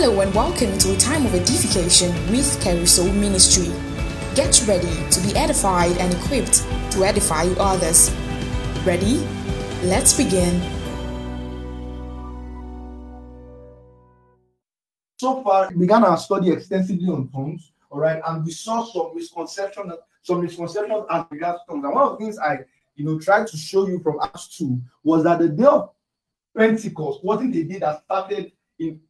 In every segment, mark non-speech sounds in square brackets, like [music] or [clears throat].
Hello and welcome to a time of edification with Carousel Ministry. Get ready to be edified and equipped to edify others. Ready? Let's begin. So far, we began our study extensively on tongues, all right, and we saw some misconceptions, some misconceptions as regards tongues. And one of the things I, you know, tried to show you from Acts 2 was that the day of Pentecost wasn't a day that started in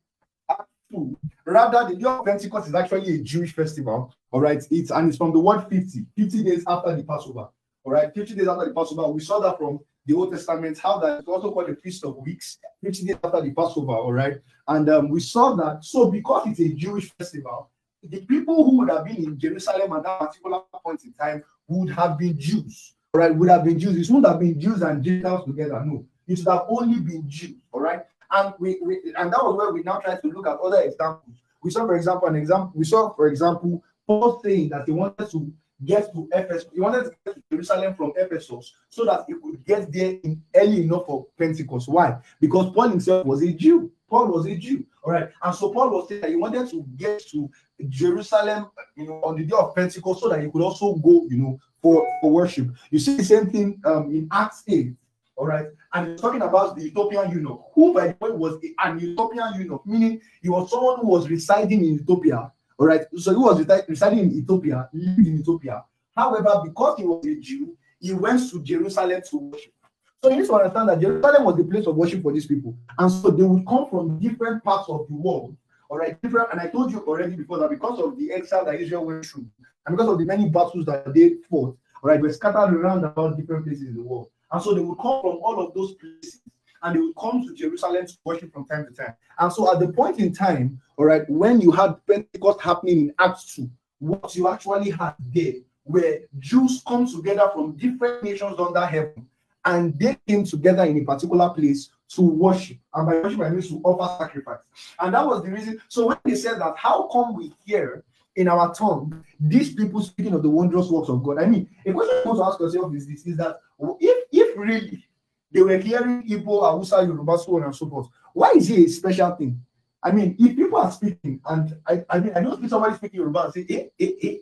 2. Rather, the day of Pentecost is actually a Jewish festival, all right, it's and it's from the word 50, 50 days after the Passover, all right, 50 days after the Passover. We saw that from the Old Testament, how that is also called the Feast of Weeks, 50 days after the Passover, all right. And um, we saw that. So, because it's a Jewish festival, the people who would have been in Jerusalem at that particular point in time would have been Jews, all right, would have been Jews. It wouldn't have been Jews and Gentiles together, no. It should have only been Jews, all right. And we, we and that was where we now try to look at other examples. We saw, for example, an example. We saw, for example, Paul saying that he wanted to get to Ephesus. He wanted to get to Jerusalem from Ephesus so that he could get there in early enough for Pentecost. Why? Because Paul himself was a Jew. Paul was a Jew. All right. And so Paul was saying that he wanted to get to Jerusalem, you know, on the day of Pentecost so that he could also go, you know, for, for worship. You see the same thing um, in Acts 8. All right. And he's talking about the Ethiopian eunuch, who, by the way, was an Ethiopian eunuch, meaning he was someone who was residing in Ethiopia all right. So he was residing in Ethiopia, living in Ethiopia. However, because he was a Jew, he went to Jerusalem to worship. So you need to understand that Jerusalem was the place of worship for these people. And so they would come from different parts of the world. All right, different. And I told you already before that because of the exile that Israel went through, and because of the many battles that they fought, all right, were scattered around about different places in the world. And so they would come from all of those places and they would come to Jerusalem to worship from time to time. And so at the point in time, all right, when you had Pentecost happening in Acts 2, what you actually had there were Jews come together from different nations under heaven, and they came together in a particular place to worship. And by worship, I mean to offer sacrifice. And that was the reason. So when they said that, how come we hear in our tongue these people speaking of the wondrous works of God? I mean, a question you want to ask yourself is this: is that if if really they were hearing Igbo, Hausa, Yoruba, so on and so forth. Why is it a special thing? I mean, if people are speaking, and I, I mean, I don't see somebody speaking Yoruba and say, eh, eh, eh,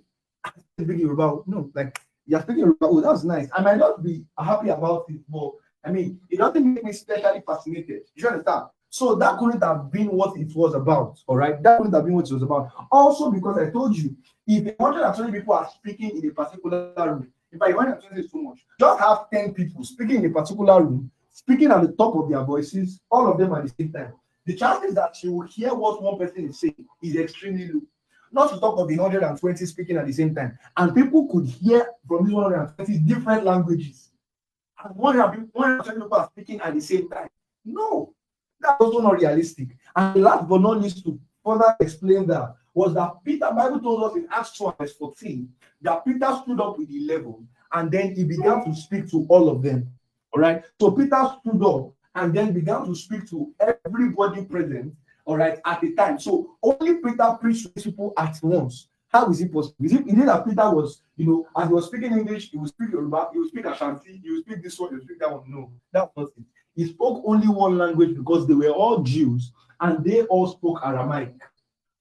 I'm speaking Yoruba. No, like, you're speaking Yoruba. Oh, that's nice. I might not be happy about it, but I mean, it doesn't make me specially fascinated. You understand? So that couldn't have been what it was about, all right? That couldn't have been what it was about. Also, because I told you, if 120 people are speaking in a particular room, if I want to say too much, just have 10 people speaking in a particular room, speaking at the top of their voices, all of them at the same time. The chances that you will hear what one person is saying is extremely low. Not to talk of the 120 speaking at the same time. And people could hear from these 120 different languages. And 120 people are speaking at the same time. No, that's also not realistic. And last but not least, to further explain that, was that Peter, Bible told us in Acts 2 verse 14, that Peter stood up with 11 and then he began to speak to all of them. All right. So Peter stood up and then began to speak to everybody present. All right. At the time. So only Peter preached to people at once. How is it possible? Is it, is it that Peter was, you know, as he was speaking English, he would speak Yoruba, he would speak Ashanti, he would speak this one, he would speak that one? No, that was it. He spoke only one language because they were all Jews and they all spoke Aramaic.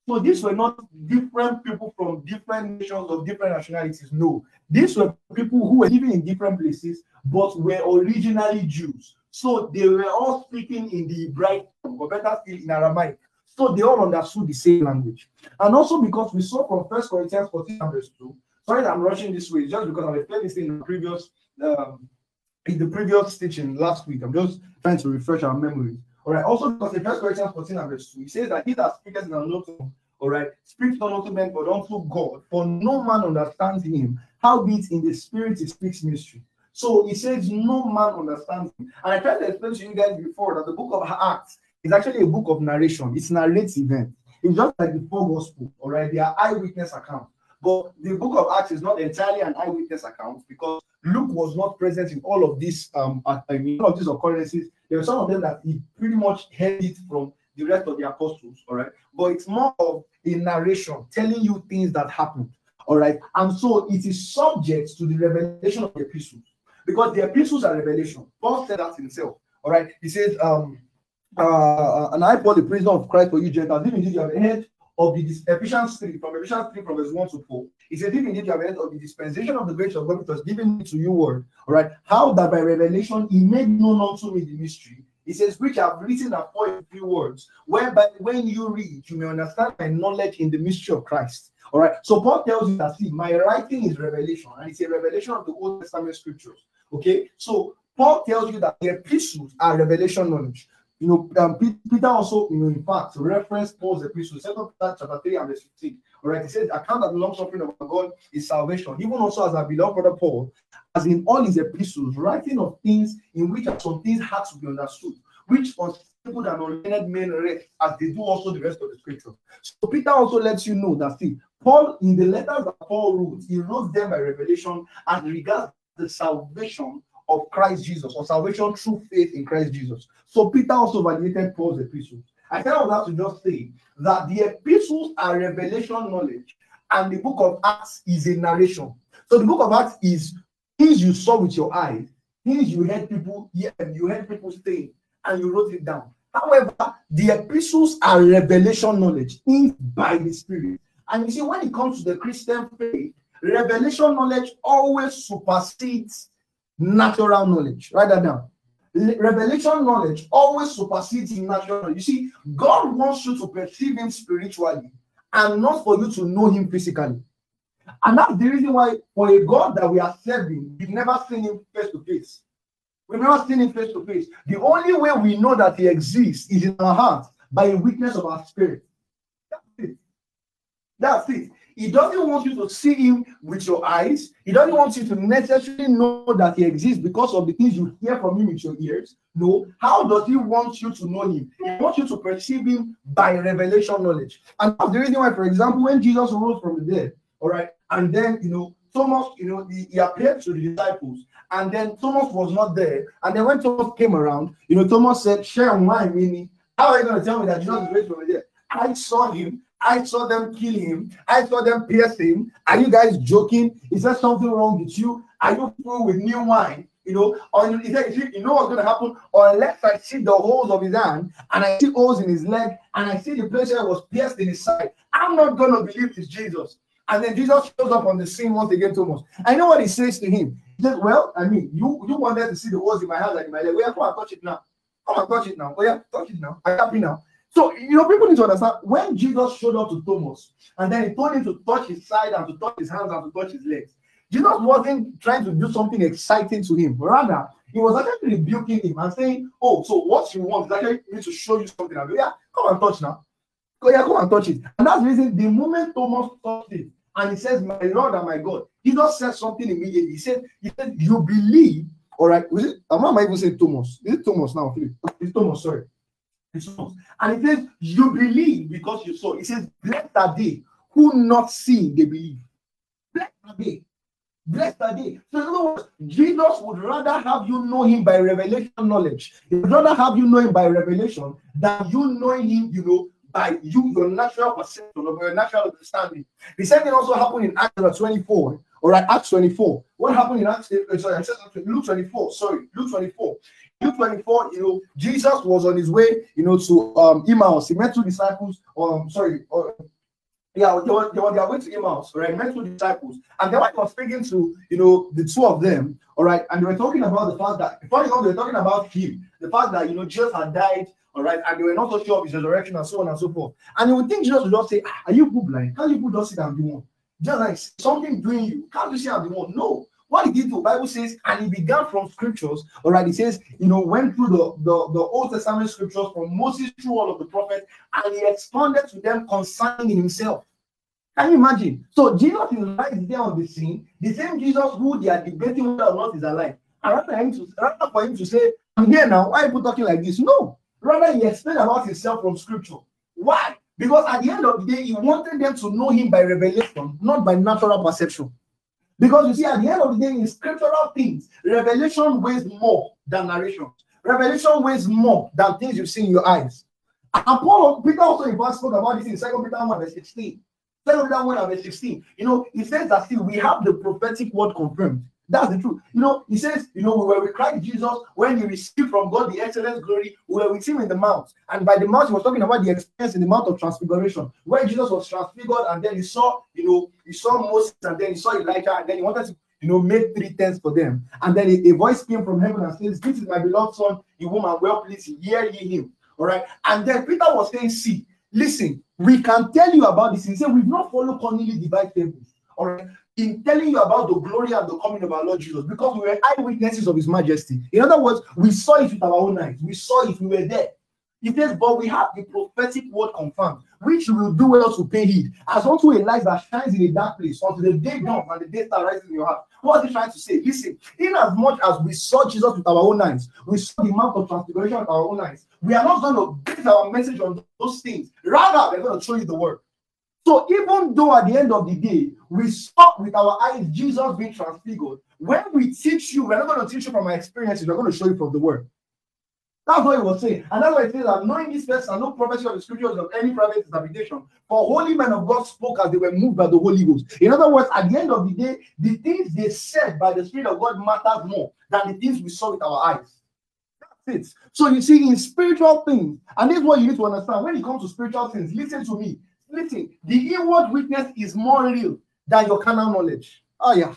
So these were not different people from different nations of different nationalities. No, these were people who were living in different places but were originally Jews. So they were all speaking in the Hebraic, or better still in Aramaic. So they all understood the same language. And also because we saw from First Corinthians 14 verse 2. Sorry I'm rushing this way, just because I've explained this in the previous um, in the previous teaching last week. I'm just trying to refresh our memories. All right. Also, because in First Corinthians 14 and verse 2, he says that he that speaketh in unknown tongue, all right, speaks not unto men, but unto God, for no man understands him. Howbeit in the spirit he speaks mystery. So he says, No man understands him. And I tried to explain to you guys before that the book of Acts is actually a book of narration, it's narrates event. It's just like the four gospel, all right, they are eyewitness accounts. But the book of Acts is not entirely an eyewitness account because Luke was not present in all of these um all of these occurrences. There are some of them that he pretty much heard it from the rest of the apostles, all right. But it's more of a narration telling you things that happened, all right. And so it is subject to the revelation of the epistles because the epistles are revelation. Paul said that himself, all right. He says, um, uh, and I, Paul, the prisoner of Christ for you Gentiles, if indeed you have heard of the Ephesians 3, from Ephesians 3, from verse 1 to 4, he said, if indeed you have of the dispensation of the grace of God which was given to you, word, all right, how that by revelation he made known unto me the mystery. He says, which I've written for in few words, whereby when you read, you may understand my knowledge in the mystery of Christ. All right. So Paul tells you that see, my writing is revelation, and it's a revelation of the Old Testament scriptures. Okay. So Paul tells you that the epistles are revelation knowledge. You know, um, Peter also, you know, in fact, referenced Paul's epistle, Second Peter chapter 3 and verse 15. All right, he says, account that the long suffering of God is salvation. Even also as our beloved brother Paul, as in all his epistles, writing of things in which some things had to be understood, which unstable and unlearned men read, as they do also the rest of the scripture. So Peter also lets you know that see, Paul, in the letters that Paul wrote, he wrote them by revelation and regards the salvation of Christ Jesus or salvation through faith in Christ Jesus. So Peter also validated Paul's epistles. I kind of have to just say that the epistles are revelation knowledge and the book of Acts is a narration. So the book of Acts is things you saw with your eyes, things you heard people hear, you heard people say, and you wrote it down. However, the epistles are revelation knowledge in by the Spirit. And you see, when it comes to the Christian faith, revelation knowledge always supersedes natural knowledge. Write that down. Revelation knowledge always supersedes natural. You see, God wants you to perceive Him spiritually and not for you to know Him physically. And that's the reason why, for a God that we are serving, we've never seen Him face to face. We've never seen Him face to face. The only way we know that He exists is in our hearts by a witness of our spirit. That's it. That's it. He doesn't want you to see him with your eyes. He doesn't want you to necessarily know that he exists because of the things you hear from him with your ears. No. How does he want you to know him? He wants you to perceive him by revelation knowledge. And that's the reason why, for example, when Jesus rose from the dead, all right, and then, you know, Thomas, you know, he, he appeared to the disciples, and then Thomas was not there. And then when Thomas came around, you know, Thomas said, Share wine meaning. How are you going to tell me that Jesus is raised from the dead? I saw him I saw them kill him. I saw them pierce him. Are you guys joking? Is there something wrong with you? Are you full with new wine? You know, or he said, you know what's going to happen? Unless I see the holes of his hand and I see holes in his leg and I see the place where was pierced in his side, I'm not going to believe it's Jesus. And then Jesus shows up on the scene once again, Thomas. I know what he says to him. He says, Well, I mean, you you wanted to see the holes in my hand and in my leg. Well, come and touch it now. Come and touch it now. Oh, yeah, touch it now. I'm happy now. So, you know, people need to understand when Jesus showed up to Thomas and then he told him to touch his side and to touch his hands and to touch his legs, Jesus wasn't trying to do something exciting to him. Rather, he was actually rebuking him and saying, Oh, so what you want is actually me to show you something. Yeah, come and touch now. Go, yeah, come and touch it. And that's the reason the moment Thomas touched it and he says, My Lord and my God, Jesus said something immediately. He said, He said, You believe. All right. Was it, am I even saying Thomas? Is it Thomas now? It's Thomas, sorry. And it says, You believe because you saw. It says, Blessed are they who not see, they believe. Blessed are they. Blessed are they. So, in other words, Jesus would rather have you know him by revelation knowledge. He would rather have you know him by revelation than you knowing him, you know, by you, your natural perception or your natural understanding. The same thing also happened in Acts 24. All right, Acts 24. What happened in Acts? Uh, sorry, Luke 24. Sorry, Luke 24. Luke 24, you know, Jesus was on his way, you know, to um Emmaus. He met two disciples, um, sorry, or, yeah, they were, they were their way to Emmaus, right? Met two disciples, and then he was speaking to, you know, the two of them, all right, and they were talking about the fact that, before you know, they were talking about him, the fact that, you know, Jesus had died, all right, and they were not so sure of his resurrection and so on and so forth. And you would think Jesus would just say, ah, Are you blind? Can't you just sit and be one? Just like something doing you, can't you see and be one? No, what did he do? Bible says, and he began from scriptures. All right, he says, you know, went through the, the, the Old Testament scriptures from Moses through all of the prophets, and he expounded to them concerning himself. Can you imagine? So Jesus is right there on the scene, the same Jesus who they are debating whether or not is alive. And rather, him to, rather for him to say, I'm here now, why are you talking like this? No. Rather, he explained about himself from scripture. Why? Because at the end of the day, he wanted them to know him by revelation, not by natural perception. Because you see, at the end of the day, in scriptural things, revelation weighs more than narration. Revelation weighs more than things you see in your eyes. And Paul, Peter also in fact spoke about this in Second Peter 1 verse 16. Second Peter 1 verse 16. You know, he says that see, we have the prophetic word confirmed. That's the truth. You know, he says, you know, we were with Christ Jesus when he received from God the excellent glory. We were with him in the mount. And by the mount, he was talking about the experience in the mount of transfiguration, where Jesus was transfigured, and then he saw, you know, he saw Moses, and then he saw Elijah, and then he wanted to, you know, make three tents for them. And then a, a voice came from heaven and says, This is my beloved son, in whom I'm well pleased, hear ye him. All right. And then Peter was saying, See, listen, we can tell you about this. He said, We've not followed Cornelius' divine tables. All right in telling you about the glory and the coming of our Lord Jesus because we were eyewitnesses of his majesty. In other words, we saw it with our own eyes, we saw it, we were there. He says, But we have the prophetic word confirmed, which will do well to pay heed, as unto a light that shines in a dark place until the day dawns and the day star rises in your heart. What is he trying to say? Listen, in as much as we saw Jesus with our own eyes, we saw the mount of transfiguration with our own eyes, we are not going to base our message on those things. Rather, we're going to show you the word. So even though at the end of the day we saw with our eyes Jesus being transfigured, when we teach you, we're not going to teach you from our experiences, we're going to show you from the word. That's what he was saying. And that's why it says that knowing this and no prophecy of the scriptures of any private interpretation. For holy men of God spoke as they were moved by the Holy Ghost. In other words, at the end of the day, the things they said by the Spirit of God matters more than the things we saw with our eyes. That's it. So you see, in spiritual things, and this is what you need to understand when it comes to spiritual things, listen to me. Listen, the inward witness is more real than your carnal knowledge. Oh, yeah.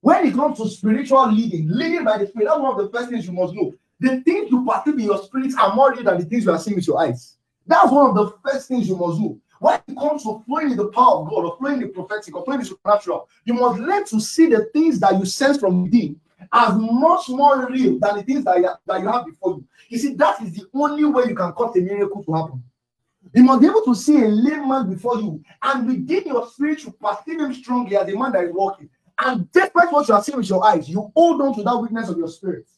When it comes to spiritual leading, leading by the Spirit, that's one of the first things you must know. The things you perceive in your spirit are more real than the things you are seeing with your eyes. That's one of the first things you must do. When it comes to flowing in the power of God or flowing in the prophetic or flowing in the supernatural, you must learn to see the things that you sense from within as much more real than the things that you, that you have before you. You see, that is the only way you can cause a miracle to happen. You must be able to see a lame man before you, and within your spirit, you perceive him strongly as a man that is walking. And despite what you are seeing with your eyes, you hold on to that weakness of your spirit.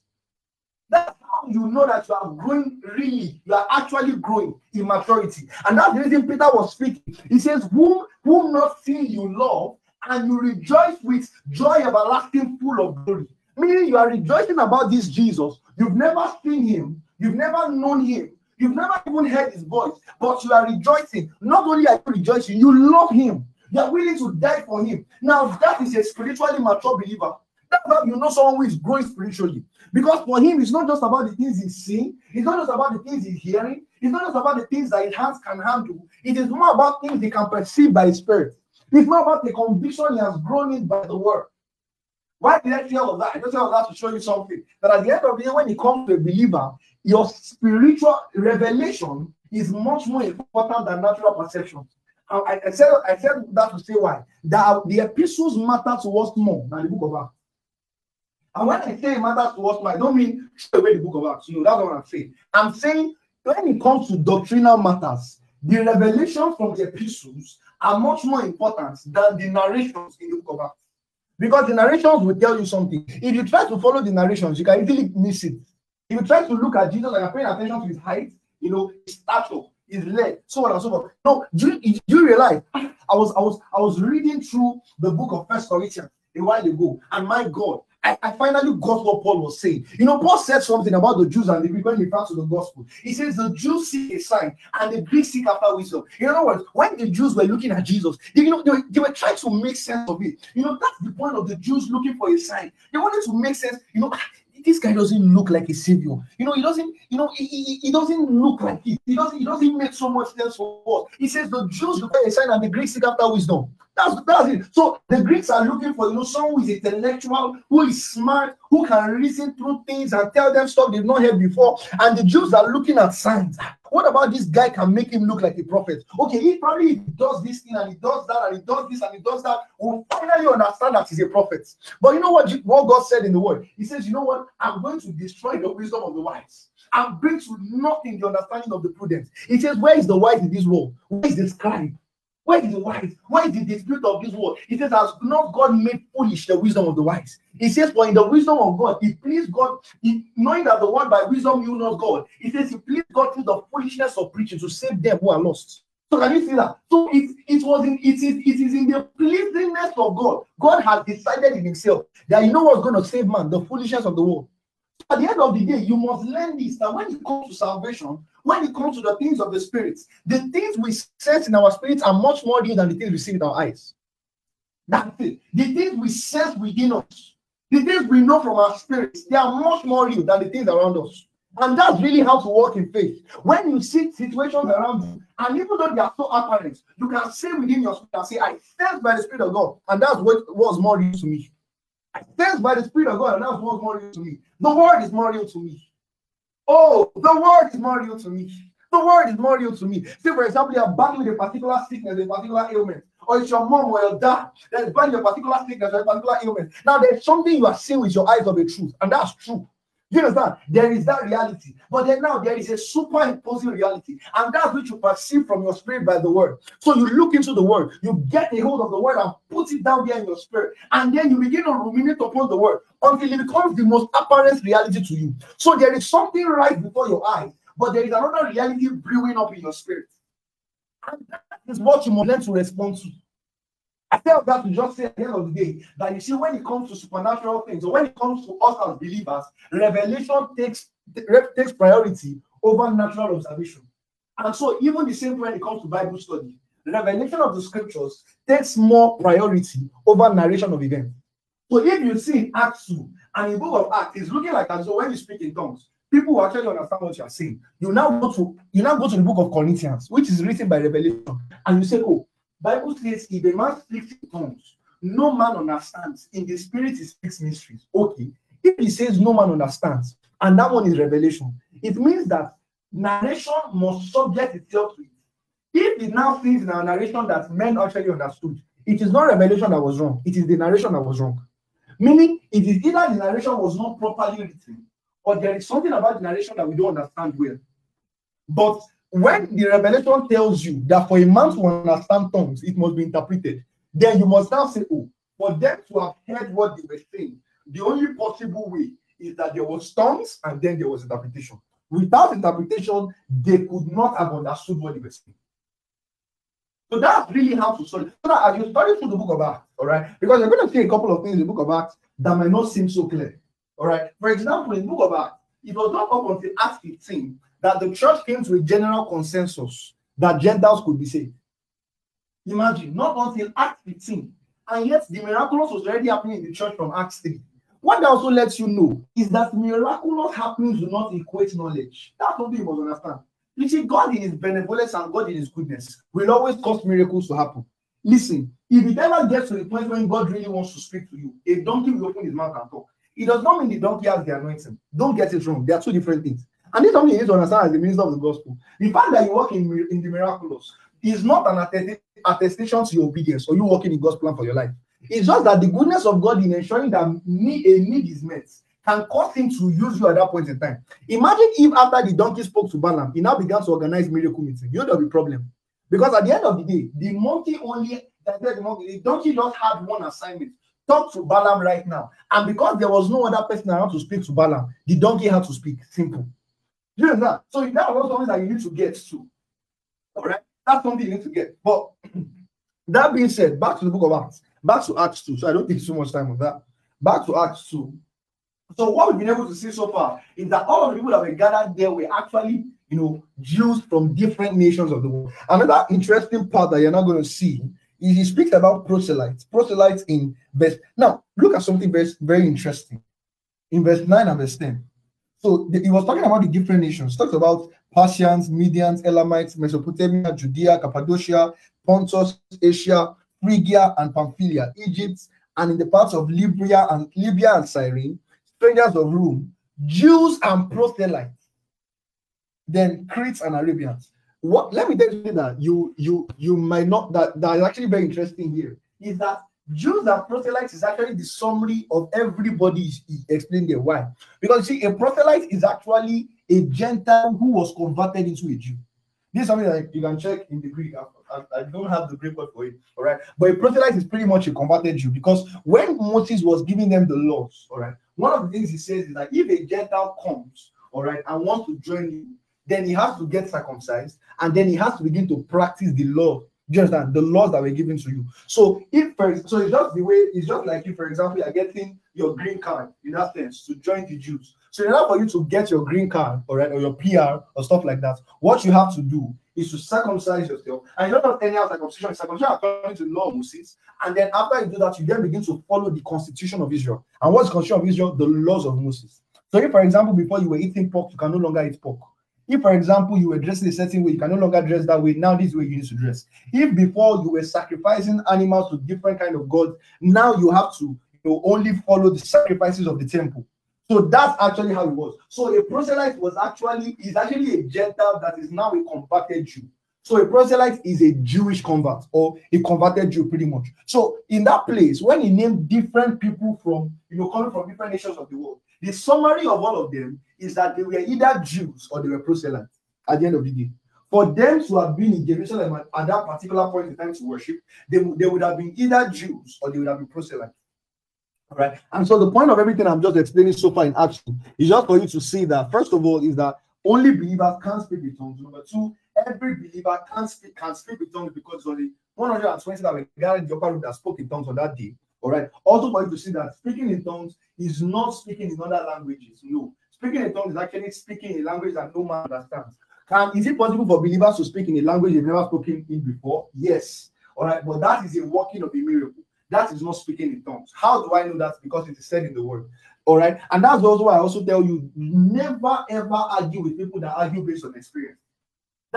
That's how you know that you are growing really, you are actually growing in maturity. And that's the reason Peter was speaking. He says, Whom whom not seeing you love, and you rejoice with joy everlasting, full of glory. Meaning you are rejoicing about this Jesus. You've never seen him, you've never known him, You've never even heard his voice, but you are rejoicing. Not only are you rejoicing, you love him. You are willing to die for him. Now, that is a spiritually mature believer. That's how you know someone who is growing spiritually. Because for him, it's not just about the things he's seeing, it's not just about the things he's hearing, it's not just about the things that his hands can handle. It is more about things he can perceive by his spirit. It's more about the conviction he has grown in by the word. Why did I say all of that? I just say all that to show you something. That at the end of the day, when it comes to a believer, your spiritual revelation is much more important than natural perception. I, I, said I said that to say why that the epistles matter to us more than the book of Acts. And when I say it matters to us more, I don't mean straight away the book of Acts. You know, that's what I'm saying. I'm saying when it comes to doctrinal matters, the revelations from the epistles are much more important than the narrations in the book of Acts. Because the narrations will tell you something. If you try to follow the narrations, you can easily miss it. If you try to look at Jesus and you're paying attention to his height, you know, his stature, his leg, so on and so forth. No, do you, do you realize? I was I was I was reading through the book of First Corinthians a while ago, and my God, I, I, finally got what Paul was saying. You know, Paul said something about the Jews and the Greek when he referred to the gospel. He says the Jews seek a sign and the Greeks seek after wisdom. In other words, when the Jews were looking at Jesus, they, you know, they, they were trying to make sense of it. You know, that's the point of the Jews looking for a sign. They wanted to make sense. You know, ah, this guy doesn't look like a savior. You know, he doesn't, you know, he, he, he doesn't look like it. He doesn't, he doesn't make so much sense for us. He says the Jews look a sign and the Greeks seek after wisdom. That's that's it. So the Greeks are looking for you know someone who is intellectual, who is smart, who can reason through things and tell them stuff they've not heard before. And the Jews are looking at signs. What about this guy can make him look like a prophet? Okay, he probably does this thing and he does that and he does this and he does that. We'll finally understand that he's a prophet. But you know what, what God said in the word? He says, You know what? I'm going to destroy the wisdom of the wise and bring to nothing the understanding of the prudent. He says, Where is the wise in this world? Where is the scribe? Where is the wise? Where is the dispute of this world? He says, Has not God made foolish the wisdom of the wise? He says, For in the wisdom of God, it pleased God, he, knowing that the one by wisdom you know God. He says, He pleased God through the foolishness of preaching to save them who are lost. So can you see that? So it, it was in it is it is in the pleasingness of God. God has decided in Himself that you know what's going to save man, the foolishness of the world. At the end of the day, you must learn this that when it comes to salvation, when it comes to the things of the spirit, the things we sense in our spirits are much more real than the things we see with our eyes. That's it. The things we sense within us The things we know from our spirits, they are much more real than the things around us. And that's really how to walk in faith. When you see situations around you, and even though they are so apparent, you can say within your spirit and say, I sense by the Spirit of God, and that's what was more real to me. Sense by the Spirit of God, and that's what's more real to me. The word is more real to me. Oh, the word is more real to me. The word is more real to me. Say, for example, you are battling a particular sickness, a particular ailment, or it's your mom or your dad that is battling a particular sickness or a particular ailment. Now, there's something you are seeing with your eyes of the truth, and that's true. You understand? There is that reality, but then now there is a superimposing reality, and that's which you perceive from your spirit by the word. So you look into the word, you get a hold of the word and put it down there in your spirit, and then you begin to ruminate upon the word until it becomes the most apparent reality to you. So there is something right before your eyes, but there is another reality brewing up in your spirit. And that is what you must learn to respond to. I tell that to just say at the end of the day that you see, when it comes to supernatural things, or when it comes to us as believers, revelation takes takes priority over natural observation. And so, even the same when it comes to Bible study, revelation of the scriptures takes more priority over narration of events. So, if you see in Acts 2 and in the book of Acts, it's looking like as though when you speak in tongues, people will actually understand what you are saying. You now go to you now go to the book of Corinthians, which is written by revelation, and you say, Oh, Bible says if a man speaks in tongues, no man understands. In the spirit, he speaks mysteries. Okay. If he says no man understands, and that one is revelation, it means that narration must subject itself to it. If it now says in our narration that men actually understood, it is not revelation that was wrong, it is the narration that was wrong. Meaning, it is either the narration was not properly written, or there is something about the narration that we don't understand well. But when the revelation tells you that for a man to understand tongues, it must be interpreted, then you must now say, Oh, for them to have heard what they were saying, the only possible way is that there was tongues and then there was interpretation. Without interpretation, they could not have understood what they were saying. So that's really how to study. So that as you study through the book of Acts, all right, because you're going to see a couple of things in the book of Acts that might not seem so clear. All right. For example, in book of Acts, it was not up until Acts 15 that the church came to a general consensus that Gentiles could be saved. Imagine, not until Acts 15, and yet the miraculous was already happening in the church from Acts 3. What that also lets you know is that miraculous happenings do not equate knowledge. That's something you must understand. You see, God in his benevolence and God in his goodness will always cause miracles to happen. Listen, if it ever gets to the point when God really wants to speak to you, a donkey will open his mouth and talk. It does not mean the donkey has the anointing. Don't get it wrong. They are two different things. And this is something you need to understand as the minister of the gospel. The fact that you work in, in the miraculous is not an attestation to your obedience or you working in God's plan for your life. It's just that the goodness of God in ensuring that need, a need is met can cause him to use you at that point in time. Imagine if after the donkey spoke to Balaam, he now began to organize miracle meeting. You know there'll be problem. Because at the end of the day, the monkey only the donkey just had one assignment. Talk to Balaam right now. And because there was no other person around to speak to Balaam, the donkey had to speak. Simple. You that? So that was something that you need to get to. All right, that's something you need to get. But [clears throat] that being said, back to the book of Acts, back to Acts 2. So I don't take too much time on that. Back to Acts 2. So what we've been able to see so far is that all of the people that were gathered there were actually, you know, Jews from different nations of the world. Another interesting part that you're not going to see is he speaks about proselytes. Proselytes in verse. Now, look at something very, very interesting. In verse 9 and verse 10. So he was talking about the different nations. Talks about Persians, Medians, Elamites, Mesopotamia, Judea, Cappadocia, Pontus, Asia, Phrygia, and Pamphylia, Egypt, and in the parts of Libya and Libya and Cyrene, strangers of Rome, Jews and proselytes, then Cretes and Arabians. What? Let me tell you that you you you might not that that is actually very interesting here is that Jews and proselytes is actually the summary of everybody explained there. Why? Because see, a proselyte is actually a Gentile who was converted into a Jew. This is something that you can check in the Greek. I, I, I don't have the Greek word for it, all right. But a proselyte is pretty much a converted Jew because when Moses was giving them the laws, all right, one of the things he says is that if a Gentile comes, all right, and wants to join you, then he has to get circumcised and then he has to begin to practice the law do you understand? The laws that were given to you. So if for so it's just the way it's just like if, for example, you are getting your green card in that sense to join the Jews. So in order for you to get your green card, all right, or your PR or stuff like that, what you have to do is to circumcise yourself. And you don't have any other circumcision, circumcision according to the law of Moses. And then after you do that, you then begin to follow the constitution of Israel. And what's the constitution of Israel? The laws of Moses. So if, for example, before you were eating pork, you can no longer eat pork. If, for example, you were dressing a certain way, you can no longer dress that way. Now this way you need to dress. If before you were sacrificing animals to different kind of gods, now you have to you know, only follow the sacrifices of the temple. So that's actually how it was. So a proselyte was actually is actually a Gentile that is now a converted Jew. So a proselyte is a Jewish convert or a converted Jew, pretty much. So in that place, when he named different people from you know coming from different nations of the world, the summary of all of them is that they were either Jews or they were proselytes at the end of the day. For them to have been in Jerusalem at, at that particular point in time to worship, they, they would have been either Jews or they would have been proselytes. All right. And so the point of everything I'm just explaining so far in action is just for you to see that first of all is that only believers can speak with tongues. Number two, every believer can speak can speak with tongues because only 120 that were gathered in the upper room that spoke in tongues on that day. All right. Also for you to see that speaking in tongues is not speaking in other languages. No. Speaking in tongues is actually speaking a language that no man understands. Can is it possible for believers to speak in a language they've never spoken in before? Yes. All right, but that is a working of a miracle. That is not speaking in tongues. How do I know that? Because it is said in the word. All right, and that's also why I also tell you never ever argue with people that argue based on experience.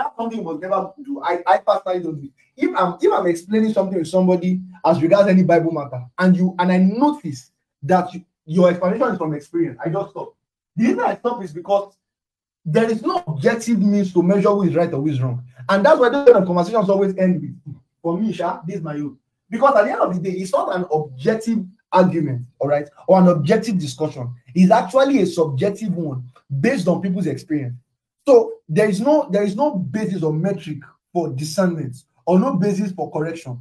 That's something you must never do. I, I personally don't do. If I'm if I'm explaining something to somebody as regards any Bible matter, and you and I notice that you, your explanation is from experience, I just stop. The reason I stop is because there is no objective means to measure who is right or who is wrong. And that's why those conversations always end with for me, Sha, this is my own. Because at the end of the day, it's not an objective argument, all right, or an objective discussion. It's actually a subjective one based on people's experience. So there is no there is no basis or metric for discernment or no basis for correction.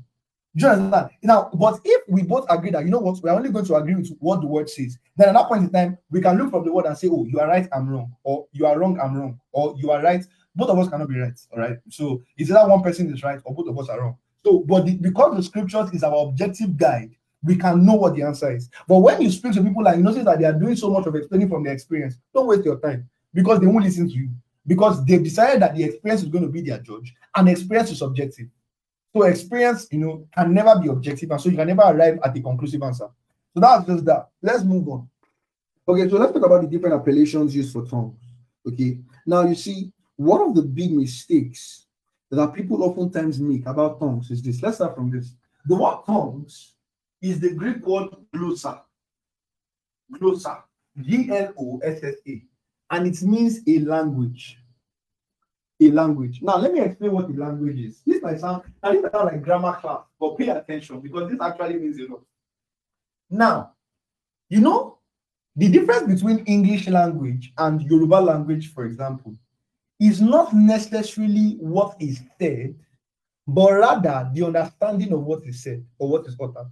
Do you understand? Now, but if we both agree that you know what, we're only going to agree with what the word says, then at that point in time, we can look from the word and say, Oh, you are right, I'm wrong, or you are wrong, I'm wrong, or you are right. Both of us cannot be right. All right. So it's either one person is right or both of us are wrong. So, but the, because the scriptures is our objective guide, we can know what the answer is. But when you speak to people and you notice that they are doing so much of explaining from their experience, don't waste your time because they won't listen to you because they've decided that the experience is going to be their judge and experience is subjective. So experience, you know, can never be objective, and so you can never arrive at a conclusive answer. So that's just that. Let's move on. Okay, so let's talk about the different appellations used for tongues. Okay, now you see, one of the big mistakes that people oftentimes make about tongues is this. Let's start from this. The word tongues is the Greek word glossa. Glossa. G L O S S A. And it means a language. A language. Now, let me explain what the language is. This might sound, now this might sound like grammar class, but pay attention because this actually means a lot. Now, you know, the difference between English language and Yoruba language, for example, is not necessarily what is said, but rather the understanding of what is said or what is uttered.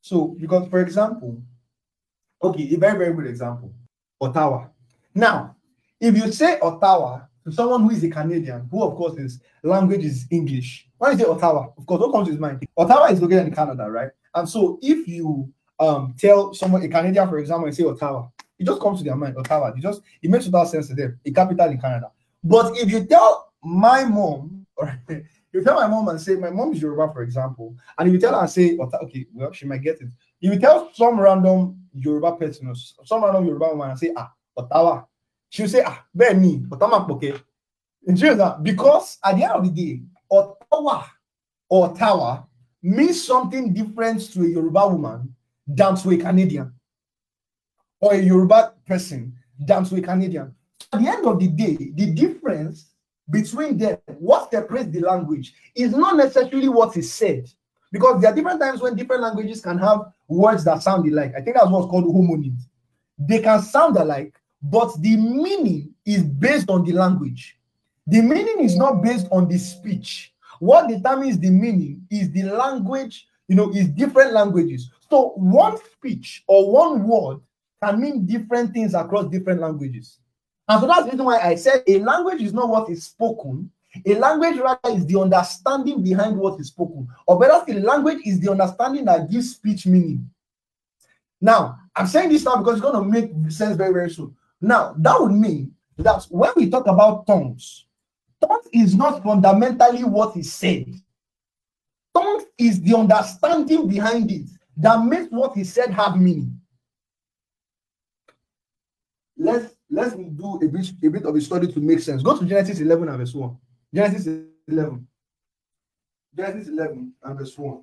So, because for example, okay, a very, very good example Ottawa. Now, if you say Ottawa to someone who is a Canadian, who of course is language is English, when you say Ottawa, of course, what comes to his mind? Ottawa is located in Canada, right? And so if you um tell someone a Canadian, for example, and say Ottawa, it just comes to their mind, Ottawa. It just it makes total sense to them, a capital in Canada. But if you tell my mom, [laughs] or you tell my mom and say, my mom is Yoruba, for example, and if you tell her and say, okay, well, she might get it. If you tell some random Yoruba person or some random Yoruba woman and say, ah, Ottawa, she'll say, ah, Benny, Ottawa, okay. that because at the end of the day, Ottawa or Ottawa means something different to a Yoruba woman than to a Canadian or a Yoruba person than to a Canadian. At the end of the day, the difference between them, what separates the language, is not necessarily what is said. Because there are different times when different languages can have words that sound alike. I think that's what's called homonyms. They can sound alike, but the meaning is based on the language. The meaning is not based on the speech. What determines the meaning is the language, you know, is different languages. So one speech or one word can mean different things across different languages. And so that's the reason why I said a language is not what is spoken. A language rather is the understanding behind what is spoken. Or better still, language is the understanding that gives speech meaning. Now, I'm saying this now because it's going to make sense very, very soon. Now, that would mean that when we talk about tongues, Thought is not fundamentally what he said. Thought is the understanding behind it that makes what he said have meaning. Let's let's do a bit, a bit of a study to make sense. Go to Genesis 11 and verse 1. Genesis 11. Genesis 11 and verse 1.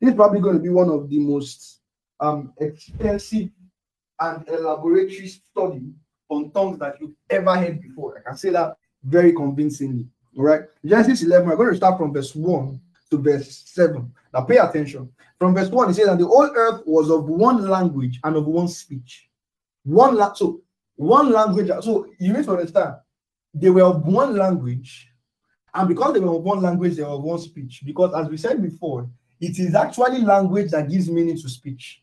This is probably going to be one of the most um, extensive and elaboratory study on tongues that you've ever heard before. I can say that very convincingly. All right. Genesis 11, we're going to start from verse 1 to verse 7. Now pay attention. From verse 1, it says, And the whole earth was of one language and of one speech. One la- so one language. So you need to understand they were of one language, and because they were of one language, they were of one speech. Because as we said before, it is actually language that gives meaning to speech.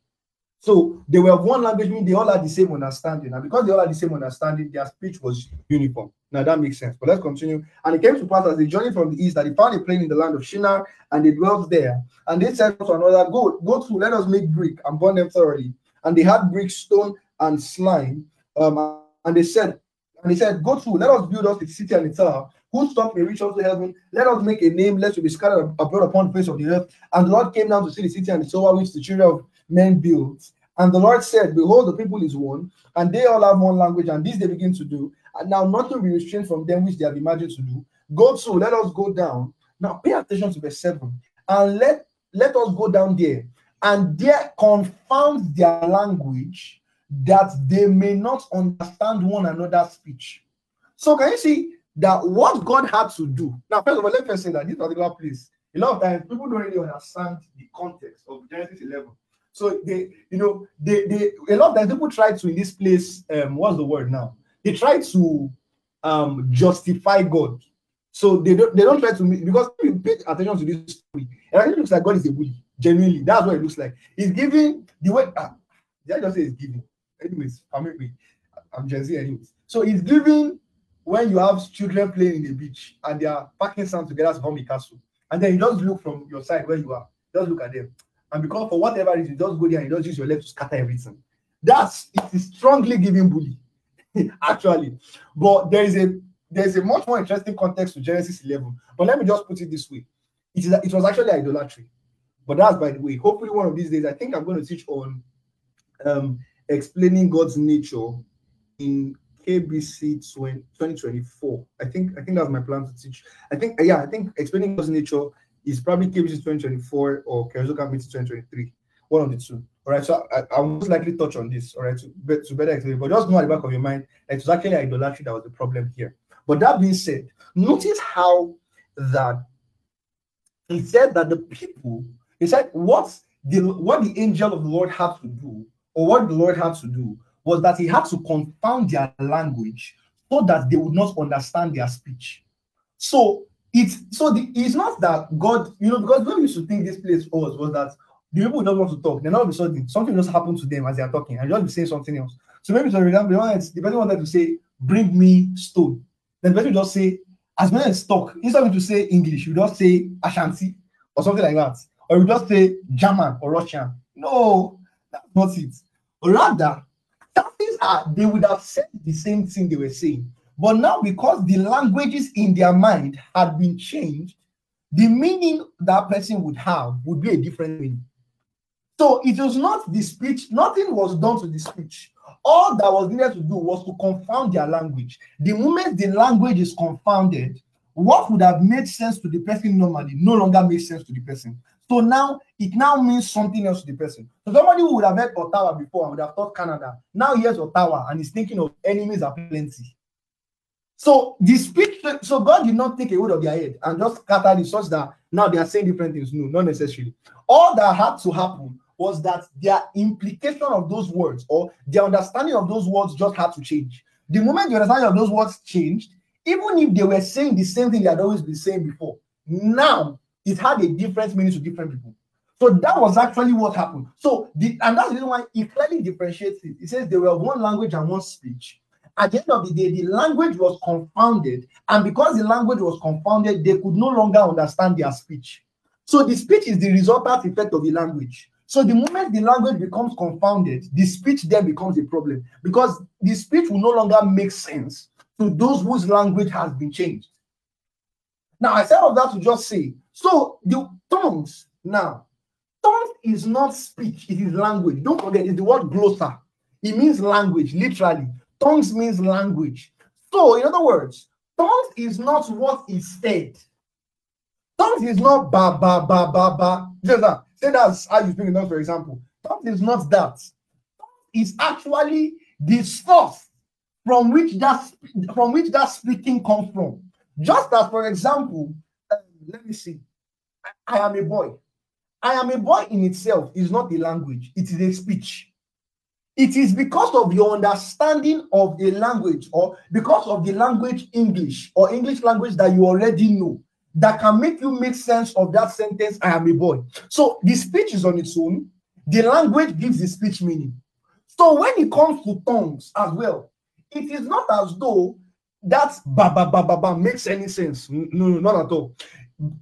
So they were one language, meaning they all had the same understanding. And because they all had the same understanding, their speech was uniform. Now that makes sense. But let's continue. And it came to pass as they journeyed from the east that they found a plain in the land of Shinar, and they dwelt there. And they said to another, Go, go through, let us make brick and burn them thoroughly. And they had brick, stone, and slime. Um, and they said, and they said, Go through, let us build us a city and a tower, whose top may reach unto heaven. Let us make a name, lest we be scattered abroad upon the face of the earth. And the Lord came down to see the city and the tower which the children of men built. And the Lord said, Behold, the people is one, and they all have one language, and this they begin to do. And now nothing will be restrained from them which they have imagined to do. Go to, let us go down. Now pay attention to verse 7. And let let us go down there, and there confound their language, that they may not understand one another's speech. So can you see that what God had to do? Now, first of all, let me say that this particular place, a lot of times people don't really understand the context of Genesis 11 so they, you know, they, they a lot of times people try to in this place, um, what's the word now? They try to um justify God. So they don't they don't try to because if you pay attention to this story, it looks like God is a bully. Genuinely, that's what it looks like. He's giving the way ah, did I just say he's giving? Anyways, I'm I'm Gen anyways. So he's giving when you have children playing in the beach and they are packing sand together to form a castle, and then you just look from your side where you are, just look at them and because for whatever reason, you just go there and you just use your leg to scatter everything. That's it is strongly giving bully, [laughs] actually. But there is a there's a much more interesting context to Genesis 11. But let me just put it this way: it is it was actually idolatry. But that's by the way. Hopefully, one of these days, I think I'm going to teach on um, explaining God's nature in KBC 20, 2024. I think I think that's my plan to teach. I think yeah, I think explaining God's nature is probably KBC 2024 or Kerusoka Meeting 2023. One of the two. All right. So I, I will most likely touch on this, all right, to, to better explain. But just know at the back of your mind it was actually idolatry that was the problem here. But that being said, notice how that he said that the people, he said, what the what the angel of the Lord had to do, or what the Lord had to do, was that he had to confound their language so that they would not understand their speech. So it's so the, it's not that God, you know, because when we used to think this place was was that the people don't want to talk, then all of a sudden something just happened to them as they are talking and just be saying something else. So maybe for example, the person wanted to say, bring me stone. Then the person just say, as many as talk, instead of to say English, you just say Ashanti or something like that. Or you just say German or Russian. No, that's not it. Rather, chances are they would have said the same thing they were saying. But now, because the languages in their mind had been changed, the meaning that person would have would be a different meaning. So it was not the speech, nothing was done to the speech. All that was needed to do was to confound their language. The moment the language is confounded, what would have made sense to the person normally no longer makes sense to the person. So now it now means something else to the person. So somebody who would have heard Ottawa before and would have thought Canada, now he hears Ottawa and is thinking of enemies are plenty. So the speech, so God did not take a hold of their head and just scatter the such that now they are saying different things. No, not necessarily. All that had to happen was that their implication of those words or their understanding of those words just had to change. The moment the understanding of those words changed, even if they were saying the same thing they had always been saying before, now it had a different meaning to different people. So that was actually what happened. So the and that's the reason why he clearly differentiates it. He says they were one language and one speech at the end of the day, the language was confounded, and because the language was confounded, they could no longer understand their speech. So the speech is the resultant effect of the language. So the moment the language becomes confounded, the speech then becomes a problem because the speech will no longer make sense to those whose language has been changed. Now, I said all that to just say, so the tongues now, tongues is not speech, it is language. Don't forget, it's the word glossa. It means language, literally. Tongues means language. So, in other words, tongues is not what is said. Tongues is not ba ba ba ba ba. Just that. Say that's how you speak in tongues, for example. Tongues is not that. It's actually the source from which that from which that speaking comes from. Just as, for example, uh, let me see. I, I am a boy. I am a boy in itself is not a language, it is a speech. It is because of your understanding of a language or because of the language English or English language that you already know that can make you make sense of that sentence, I am a boy. So the speech is on its own, the language gives the speech meaning. So when it comes to tongues as well, it is not as though that ba ba ba ba ba makes any sense. No, no, not at all.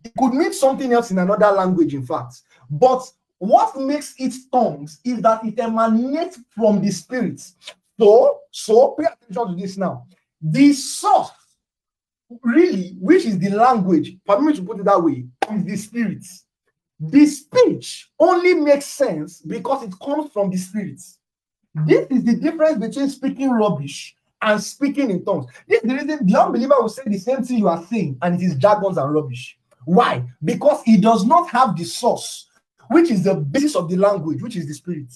It could mean something else in another language, in fact. But what makes it tongues is that it emanates from the spirit. So, so pay attention to this now. The source, really, which is the language, permit me to put it that way, is the spirit. The speech only makes sense because it comes from the spirit. This is the difference between speaking rubbish and speaking in tongues. This is the reason the unbeliever will say the same thing you are saying, and it is jargons and rubbish. Why? Because he does not have the source, which is the basis of the language, which is the spirit.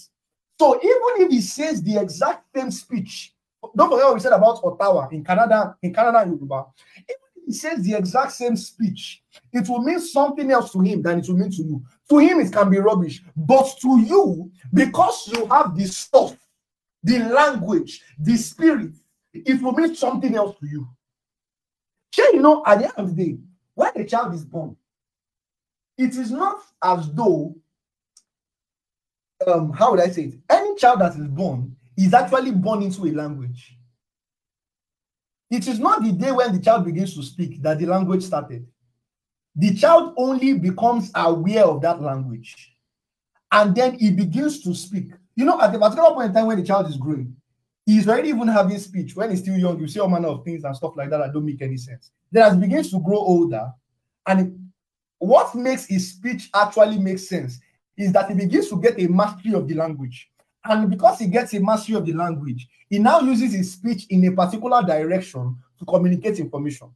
So even if he says the exact same speech, don't forget what we said about Ottawa in Canada, in Canada Yoruba. Even if he says the exact same speech, it will mean something else to him than it will mean to you. To him, it can be rubbish, but to you, because you have the stuff, the language, the spirit, it will mean something else to you. Sure, you know, at the end of the day, when a child is born, it is not as though, um, how would I say it? Any child that is born is actually born into a language. It is not the day when the child begins to speak that the language started. The child only becomes aware of that language and then he begins to speak. You know, at a particular point in time when the child is growing, he's already even having speech. When he's still young, you see all manner of things and stuff like that that don't make any sense. Then as he begins to grow older, and what makes his speech actually make sense is that he begins to get a mastery of the language. And because he gets a mastery of the language, he now uses his speech in a particular direction to communicate information.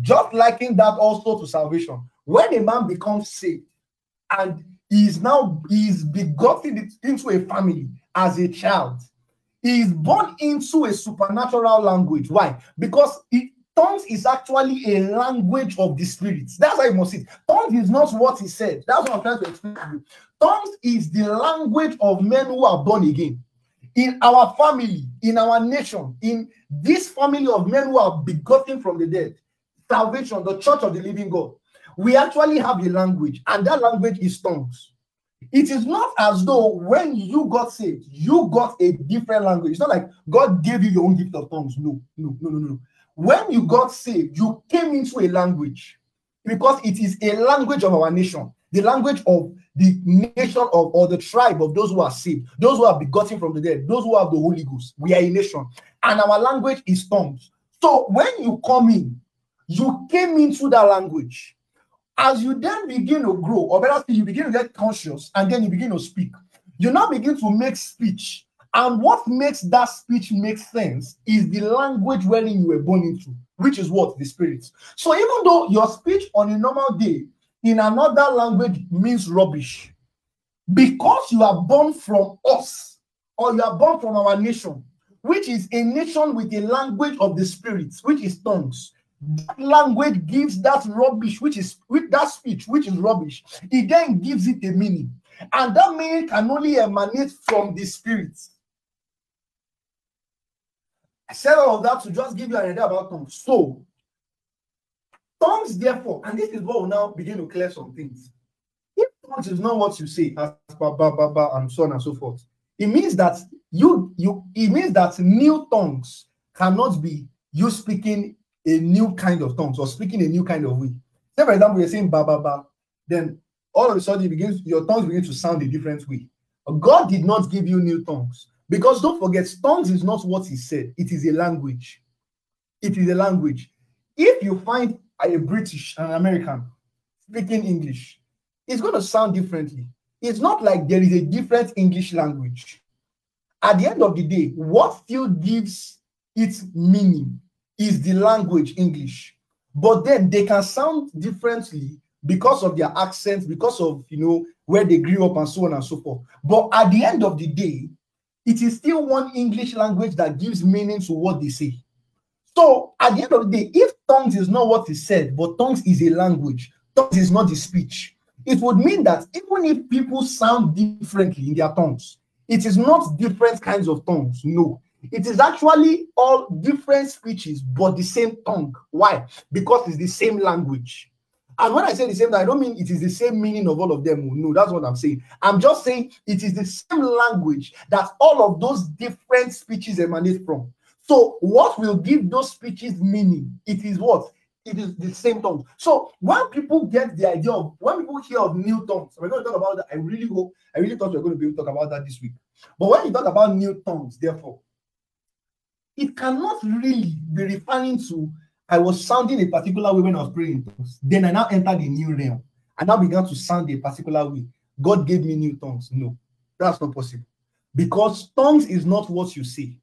Just liking that also to salvation. When a man becomes saved and he is now he is begotten into a family as a child, he is born into a supernatural language. Why? Because it, tongues is actually a language of the spirits. That's how you must see it. Tongues is not what he said. That's what I'm trying to explain to you. Tongues is the language of men who are born again. In our family, in our nation, in this family of men who are begotten from the dead, salvation, the church of the living God, we actually have a language, and that language is tongues. It is not as though when you got saved, you got a different language. It's not like God gave you your own gift of tongues. No, no, no, no, no. When you got saved, you came into a language because it is a language of our nation, the language of the nation of or the tribe of those who are saved, those who are begotten from the dead, those who have the Holy Ghost. We are a nation, and our language is tongues. So when you come in, you came into that language. As you then begin to grow, or better still, you begin to get conscious and then you begin to speak. You now begin to make speech. And what makes that speech make sense is the language wherein you were born into, which is what? The spirit. So even though your speech on a normal day in another language means rubbish, because you are born from us, or you are born from our nation, which is a nation with a language of the spirits, which is tongues that language gives that rubbish, which is with that speech, which is rubbish, it then gives it a meaning. And that meaning can only emanate from the spirit. I said all of that to just give you an idea about tongues. So, tongues, therefore, and this is what will now begin to clear some things. If tongues is not what you say, as ba, ba, ba, ba, and so on and so forth, it means that you you it means that new tongues cannot be you speaking a new kind of tongues or speaking a new kind of way. Say, for example, you're saying ba ba ba, then all of a sudden you begin, your tongues begin to sound a different way. God did not give you new tongues because don't forget, tongues is not what He said, it is a language. It is a language. If you find a British, an American speaking English, it's going to sound differently. It's not like there is a different English language. At the end of the day, what still gives its meaning is the language English. But then they can sound differently because of their accents, because of you know where they grew up and so on and so forth. But at the end of the day, it is still one English language that gives meaning to what they say. So at the end of the day, if tongues is not what is said, but tongues is a language, tongues is not the speech, it would mean that even if people sound differently in their tongues, it is not different kinds of tongues. No, it is actually all different speeches, but the same tongue. Why? Because it's the same language. And when I say the same, I don't mean it is the same meaning of all of them. No, that's what I'm saying. I'm just saying it is the same language that all of those different speeches emanate from. So, what will give those speeches meaning? It is what? It is the same tongue. So, when people get the idea of when people hear of new tongues, we're going to talk about that. I really hope, I really thought we are going to be able to talk about that this week. But when you talk about new tongues, therefore, it cannot really be referring to I was sounding a particular way when I was praying. Then I now entered a new realm. I now began to sound a particular way. God gave me new tongues. No, that's not possible. Because tongues is not what you say.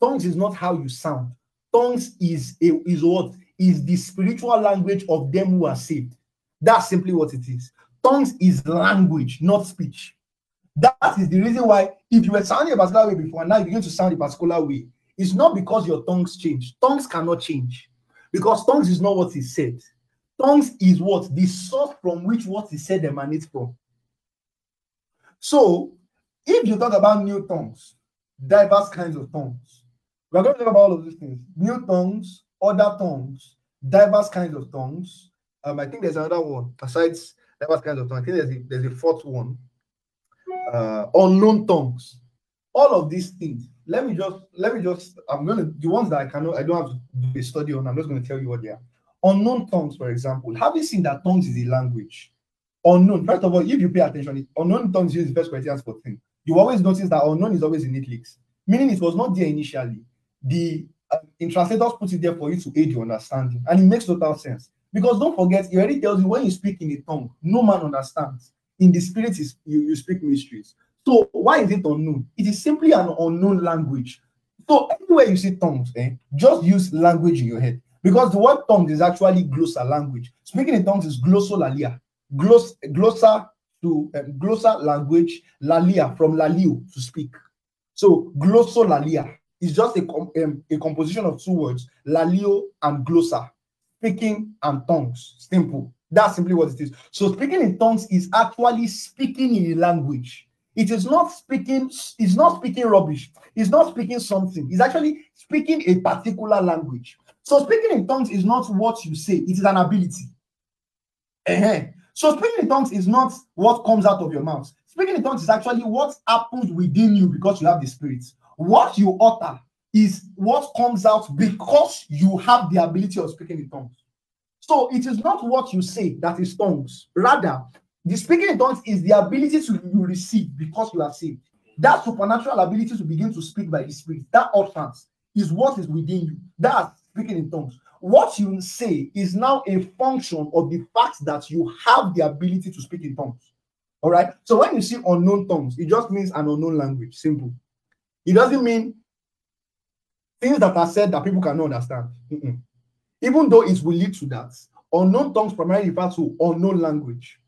Tongues is not how you sound. Tongues is a, is what is the spiritual language of them who are saved. That's simply what it is. Tongues is language, not speech. That is the reason why if you were sounding a particular way before and now you begin to sound a particular way, it's not because your tongues change. Tongues cannot change because tongues is not what is said. Tongues is what the source from which what is said emanates from. So, if you talk about new tongues, diverse kinds of tongues, we're going to talk about all of these things new tongues, other tongues, diverse kinds of tongues. Um, I think there's another one besides diverse kinds of tongues. I think there's a, there's a fourth one uh, unknown tongues. All of these things let me just let me just I'm gonna the ones that I cannot I don't have to do a study on. I'm just gonna tell you what they are. Unknown tongues, for example. Have you seen that tongues is a language? Unknown. First of all, if you pay attention, unknown tongues is the first for thing. You always notice that unknown is always in italics, meaning it was not there initially. The uh, in translators put it there for you to aid your understanding, and it makes total sense. Because don't forget, it already tells you when you speak in a tongue, no man understands. In the spirit, is you, you speak mysteries. So why is it unknown? It is simply an unknown language. So anywhere you see tongues, eh, just use language in your head because the word tongues is actually glossa language. Speaking in tongues is glossolalia. Gloss, glossa to um, glossa language, lalia from laleo to speak. So glossolalia is just a, um, a composition of two words, laleo and glossa, speaking and tongues. Simple. That's simply what it is. So speaking in tongues is actually speaking in a language. It is not speaking, it's not speaking rubbish. It's not speaking something. It's actually speaking a particular language. So speaking in tongues is not what you say, it is an ability. Uh-huh. So speaking in tongues is not what comes out of your mouth. Speaking in tongues is actually what happens within you because you have the spirit. What you utter is what comes out because you have the ability of speaking in tongues. So it is not what you say that is tongues. Rather, the speaking in tongues is the ability to you receive because you have saved. That supernatural ability to begin to speak by the Spirit, that utterance is what is within you. That's speaking in tongues. What you say is now a function of the fact that you have the ability to speak in tongues. All right. So when you see unknown tongues, it just means an unknown language. Simple. It doesn't mean things that are said that people cannot understand. Mm-mm. Even though it will lead to that, unknown tongues primarily refer to unknown language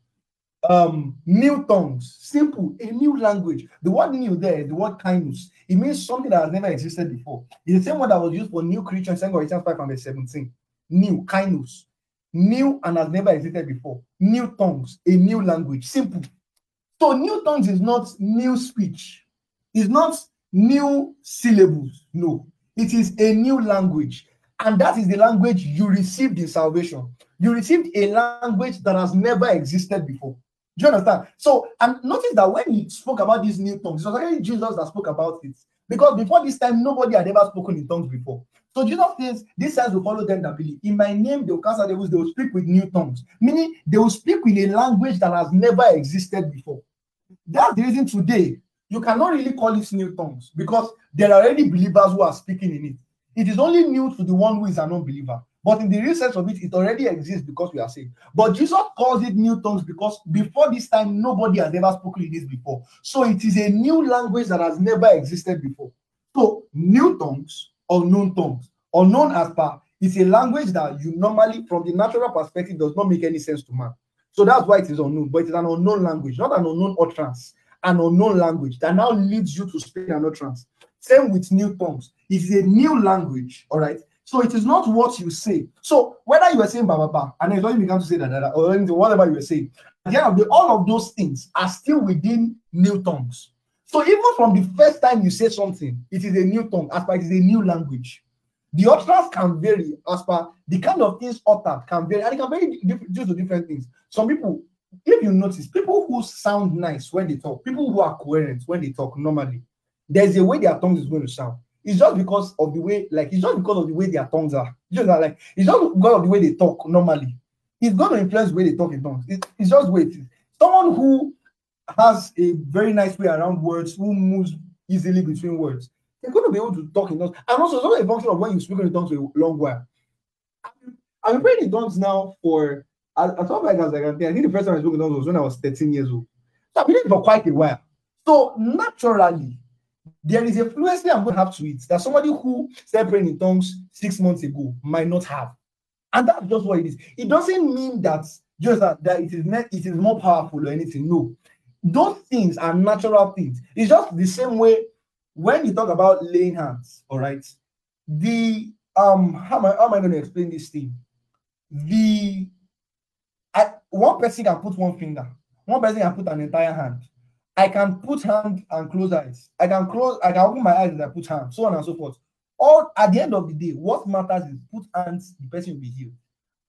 um new tongues simple a new language. The word new there the word kainos. It means something that has never existed before. It's the same word that was used for new creature in 2 Corinthians 5 and verse 17 new kainos. New and has never existed before. New tongues a new language simple. So new tongues is not new speech. It's not new syllables no. It is a new language. And that is the language you received in salvation. You received a language that has never existed before do you understand? So, and notice that when he spoke about these new tongues, it was actually Jesus that spoke about it. Because before this time, nobody had ever spoken in tongues before. So Jesus says, These signs will follow them that believe. In my name, they will cast out devils, they will speak with new tongues. Meaning they will speak in a language that has never existed before. That's the reason today you cannot really call it new tongues because there are already believers who are speaking in it. It is only new to the one who is an unbeliever. But in the real sense of it, it already exists because we are saved. But Jesus calls it new tongues because before this time, nobody has ever spoken in this before. So it is a new language that has never existed before. So new tongues, unknown tongues, unknown as per is a language that you normally, from the natural perspective, does not make any sense to man. So that's why it is unknown, but it is an unknown language, not an unknown utterance, an unknown language that now leads you to speak an utterance. Same with new tongues. It is a new language, all right? So it is not what you say. So whether you are saying baba ba, and then you began to say that, that or whatever you are saying, yeah, all of those things are still within new tongues. So even from the first time you say something, it is a new tongue, as per it is a new language. The utterance can vary as per the kind of things uttered can vary, and it can vary due to different things. Some people, if you notice, people who sound nice when they talk, people who are coherent when they talk normally, there's a way their tongue is going to sound. It's just because of the way, like it's just because of the way their tongues are. It's just like it's just because of the way they talk normally. It's going to influence the way they talk in tongues. It, it's just way it is. Someone who has a very nice way around words, who moves easily between words, they're going to be able to talk in tongues. And also, it's also a function of when you speak in tongues for a long while. I've been praying in tongues now for as, as long as I. I think the first time I spoke in tongues was when I was 13 years old. So I've been doing it for quite a while. So naturally, there is a fluency I'm going to have to it that somebody who started praying in tongues six months ago might not have. And that's just what it is. It doesn't mean that just that, that it is not, it is more powerful or anything. No, those things are natural things. It's just the same way when you talk about laying hands, all right. The um, how am I, how am I going to explain this thing? The I, one person can put one finger, one person can put an entire hand. I can put hand and close eyes. I can close, I can open my eyes and I put hand, so on and so forth. All at the end of the day, what matters is put hands, the person will be healed.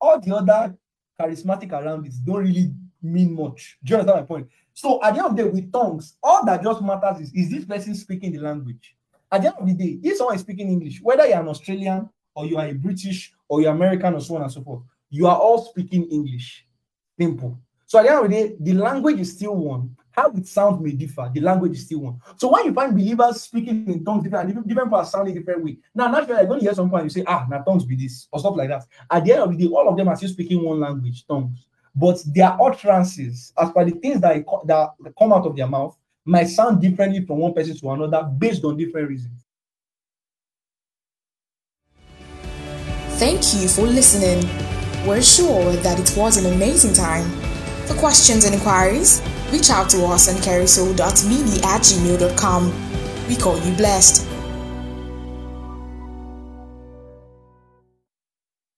All the other charismatic around it don't really mean much. Do you understand my point? So at the end of the day, with tongues, all that just matters is is this person speaking the language? At the end of the day, if someone is speaking English, whether you're an Australian or you are a British or you're American or so on and so forth, you are all speaking English. Simple. So at the end of the day, the language is still one. How it sounds may differ. The language is still one. So when you find believers speaking in tongues different, different people are sounding different way. Now, naturally, you're going to hear some point you say, ah, now tongues be this or stuff like that. At the end of the day, all of them are still speaking one language, tongues. But their utterances, as per the things that, that come out of their mouth, might sound differently from one person to another based on different reasons. Thank you for listening. We're sure that it was an amazing time. For questions and inquiries, reach out to us on carousel.mini at gmail.com. We call you blessed.